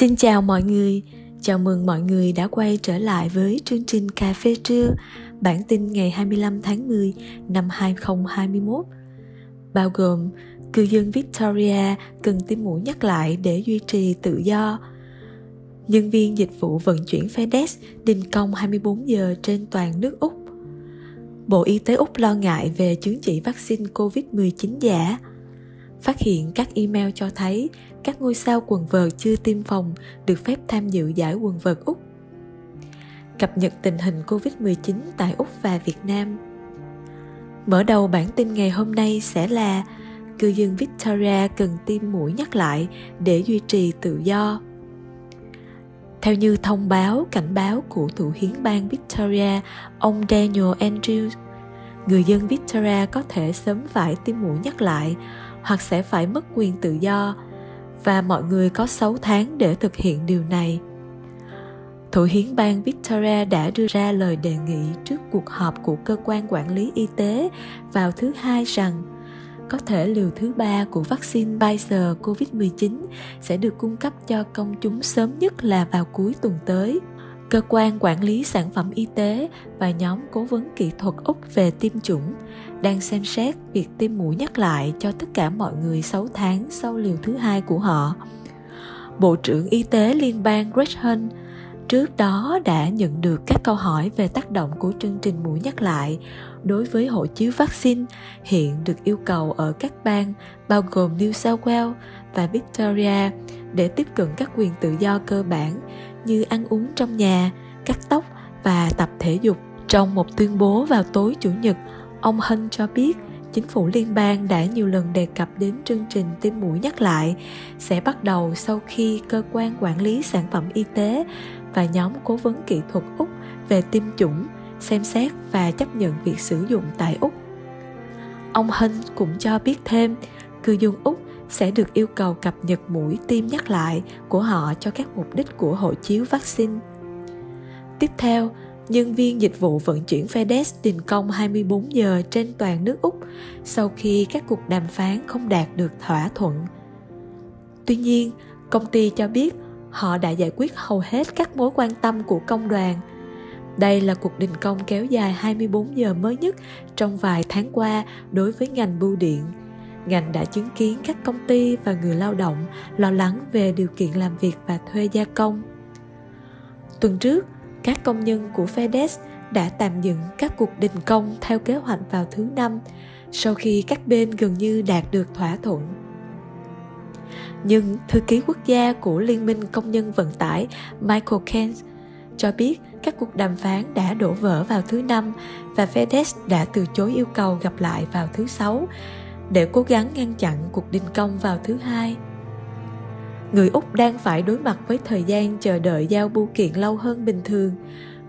Xin chào mọi người, chào mừng mọi người đã quay trở lại với chương trình Cà phê trưa, bản tin ngày 25 tháng 10 năm 2021. Bao gồm cư dân Victoria cần tiêm mũi nhắc lại để duy trì tự do. Nhân viên dịch vụ vận chuyển FedEx đình công 24 giờ trên toàn nước Úc. Bộ Y tế Úc lo ngại về chứng chỉ vaccine COVID-19 giả. Phát hiện các email cho thấy các ngôi sao quần vợt chưa tiêm phòng được phép tham dự giải quần vợt Úc. Cập nhật tình hình Covid-19 tại Úc và Việt Nam. Mở đầu bản tin ngày hôm nay sẽ là cư dân Victoria cần tiêm mũi nhắc lại để duy trì tự do. Theo như thông báo cảnh báo của thủ hiến bang Victoria, ông Daniel Andrews, người dân Victoria có thể sớm phải tiêm mũi nhắc lại hoặc sẽ phải mất quyền tự do và mọi người có 6 tháng để thực hiện điều này. Thủ hiến bang Victoria đã đưa ra lời đề nghị trước cuộc họp của cơ quan quản lý y tế vào thứ hai rằng có thể liều thứ ba của vaccine Pfizer COVID-19 sẽ được cung cấp cho công chúng sớm nhất là vào cuối tuần tới. Cơ quan quản lý sản phẩm y tế và nhóm cố vấn kỹ thuật Úc về tiêm chủng, đang xem xét việc tiêm mũi nhắc lại cho tất cả mọi người 6 tháng sau liều thứ hai của họ. Bộ trưởng Y tế liên bang Greg Hunt trước đó đã nhận được các câu hỏi về tác động của chương trình mũi nhắc lại đối với hộ chiếu vaccine hiện được yêu cầu ở các bang bao gồm New South Wales và Victoria để tiếp cận các quyền tự do cơ bản như ăn uống trong nhà, cắt tóc và tập thể dục. Trong một tuyên bố vào tối Chủ nhật, ông Hân cho biết chính phủ liên bang đã nhiều lần đề cập đến chương trình tiêm mũi nhắc lại sẽ bắt đầu sau khi cơ quan quản lý sản phẩm y tế và nhóm cố vấn kỹ thuật Úc về tiêm chủng xem xét và chấp nhận việc sử dụng tại Úc. Ông Hân cũng cho biết thêm, cư dân Úc sẽ được yêu cầu cập nhật mũi tiêm nhắc lại của họ cho các mục đích của hộ chiếu vaccine. Tiếp theo, nhân viên dịch vụ vận chuyển FedEx đình công 24 giờ trên toàn nước Úc sau khi các cuộc đàm phán không đạt được thỏa thuận. Tuy nhiên, công ty cho biết họ đã giải quyết hầu hết các mối quan tâm của công đoàn. Đây là cuộc đình công kéo dài 24 giờ mới nhất trong vài tháng qua đối với ngành bưu điện. Ngành đã chứng kiến các công ty và người lao động lo lắng về điều kiện làm việc và thuê gia công. Tuần trước, các công nhân của FedEx đã tạm dừng các cuộc đình công theo kế hoạch vào thứ năm sau khi các bên gần như đạt được thỏa thuận. Nhưng thư ký quốc gia của Liên minh Công nhân Vận tải Michael Kent cho biết các cuộc đàm phán đã đổ vỡ vào thứ năm và FedEx đã từ chối yêu cầu gặp lại vào thứ sáu để cố gắng ngăn chặn cuộc đình công vào thứ hai người Úc đang phải đối mặt với thời gian chờ đợi giao bưu kiện lâu hơn bình thường.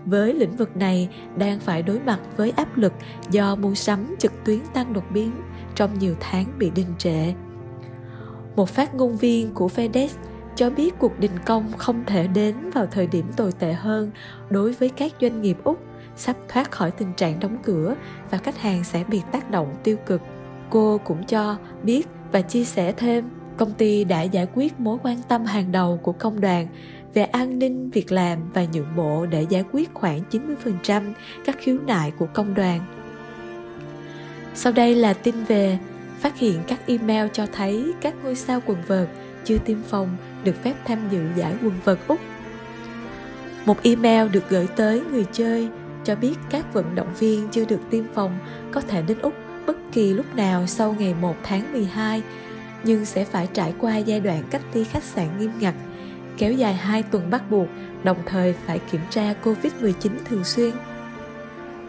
Với lĩnh vực này, đang phải đối mặt với áp lực do mua sắm trực tuyến tăng đột biến trong nhiều tháng bị đình trệ. Một phát ngôn viên của FedEx cho biết cuộc đình công không thể đến vào thời điểm tồi tệ hơn đối với các doanh nghiệp Úc, sắp thoát khỏi tình trạng đóng cửa và khách hàng sẽ bị tác động tiêu cực. Cô cũng cho biết và chia sẻ thêm công ty đã giải quyết mối quan tâm hàng đầu của công đoàn về an ninh, việc làm và nhượng bộ để giải quyết khoảng 90% các khiếu nại của công đoàn. Sau đây là tin về phát hiện các email cho thấy các ngôi sao quần vợt chưa tiêm phòng được phép tham dự giải quần vợt Úc. Một email được gửi tới người chơi cho biết các vận động viên chưa được tiêm phòng có thể đến Úc bất kỳ lúc nào sau ngày 1 tháng 12 nhưng sẽ phải trải qua giai đoạn cách ly khách sạn nghiêm ngặt, kéo dài 2 tuần bắt buộc, đồng thời phải kiểm tra Covid-19 thường xuyên.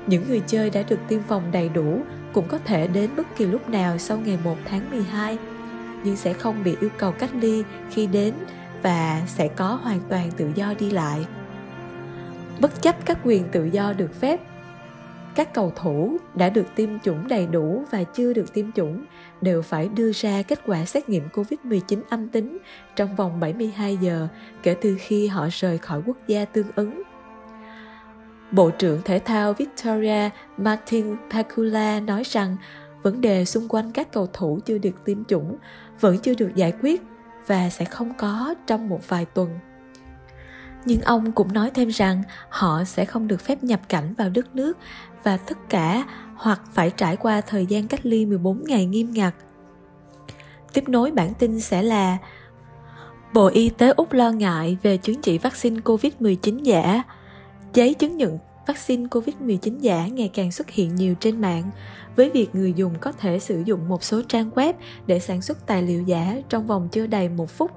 Những người chơi đã được tiêm phòng đầy đủ cũng có thể đến bất kỳ lúc nào sau ngày 1 tháng 12, nhưng sẽ không bị yêu cầu cách ly khi đến và sẽ có hoàn toàn tự do đi lại. Bất chấp các quyền tự do được phép, các cầu thủ đã được tiêm chủng đầy đủ và chưa được tiêm chủng đều phải đưa ra kết quả xét nghiệm COVID-19 âm tính trong vòng 72 giờ kể từ khi họ rời khỏi quốc gia tương ứng. Bộ trưởng Thể thao Victoria Martin Pakula nói rằng vấn đề xung quanh các cầu thủ chưa được tiêm chủng vẫn chưa được giải quyết và sẽ không có trong một vài tuần. Nhưng ông cũng nói thêm rằng họ sẽ không được phép nhập cảnh vào đất nước và tất cả hoặc phải trải qua thời gian cách ly 14 ngày nghiêm ngặt. Tiếp nối bản tin sẽ là Bộ Y tế Úc lo ngại về chứng chỉ vaccine COVID-19 giả. Giấy chứng nhận vaccine COVID-19 giả ngày càng xuất hiện nhiều trên mạng, với việc người dùng có thể sử dụng một số trang web để sản xuất tài liệu giả trong vòng chưa đầy một phút.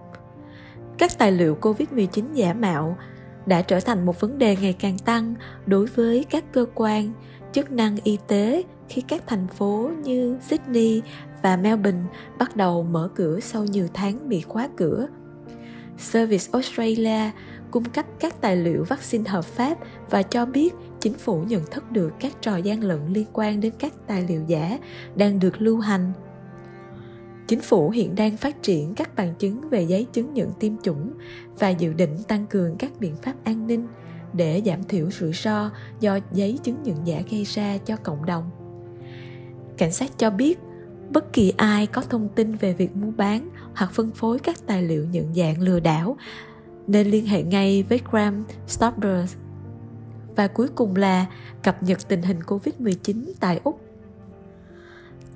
Các tài liệu COVID-19 giả mạo đã trở thành một vấn đề ngày càng tăng đối với các cơ quan, chức năng y tế khi các thành phố như Sydney và Melbourne bắt đầu mở cửa sau nhiều tháng bị khóa cửa. Service Australia cung cấp các tài liệu vaccine hợp pháp và cho biết chính phủ nhận thức được các trò gian lận liên quan đến các tài liệu giả đang được lưu hành. Chính phủ hiện đang phát triển các bằng chứng về giấy chứng nhận tiêm chủng và dự định tăng cường các biện pháp an ninh để giảm thiểu rủi ro do giấy chứng nhận giả gây ra cho cộng đồng. Cảnh sát cho biết, bất kỳ ai có thông tin về việc mua bán hoặc phân phối các tài liệu nhận dạng lừa đảo nên liên hệ ngay với Crime Stoppers. Và cuối cùng là cập nhật tình hình Covid-19 tại Úc.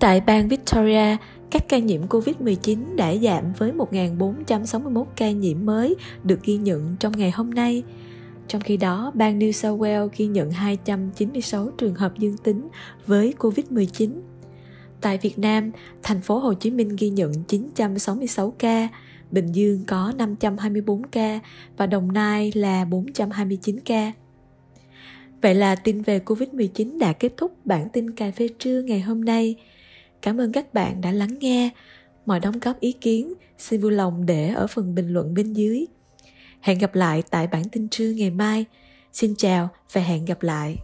Tại bang Victoria, các ca nhiễm Covid-19 đã giảm với 1.461 ca nhiễm mới được ghi nhận trong ngày hôm nay. Trong khi đó, bang New South Wales ghi nhận 296 trường hợp dương tính với Covid-19. Tại Việt Nam, thành phố Hồ Chí Minh ghi nhận 966 ca, Bình Dương có 524 ca và Đồng Nai là 429 ca. Vậy là tin về Covid-19 đã kết thúc bản tin cà phê trưa ngày hôm nay. Cảm ơn các bạn đã lắng nghe. Mọi đóng góp ý kiến, xin vui lòng để ở phần bình luận bên dưới. Hẹn gặp lại tại bản tin trưa ngày mai. Xin chào và hẹn gặp lại.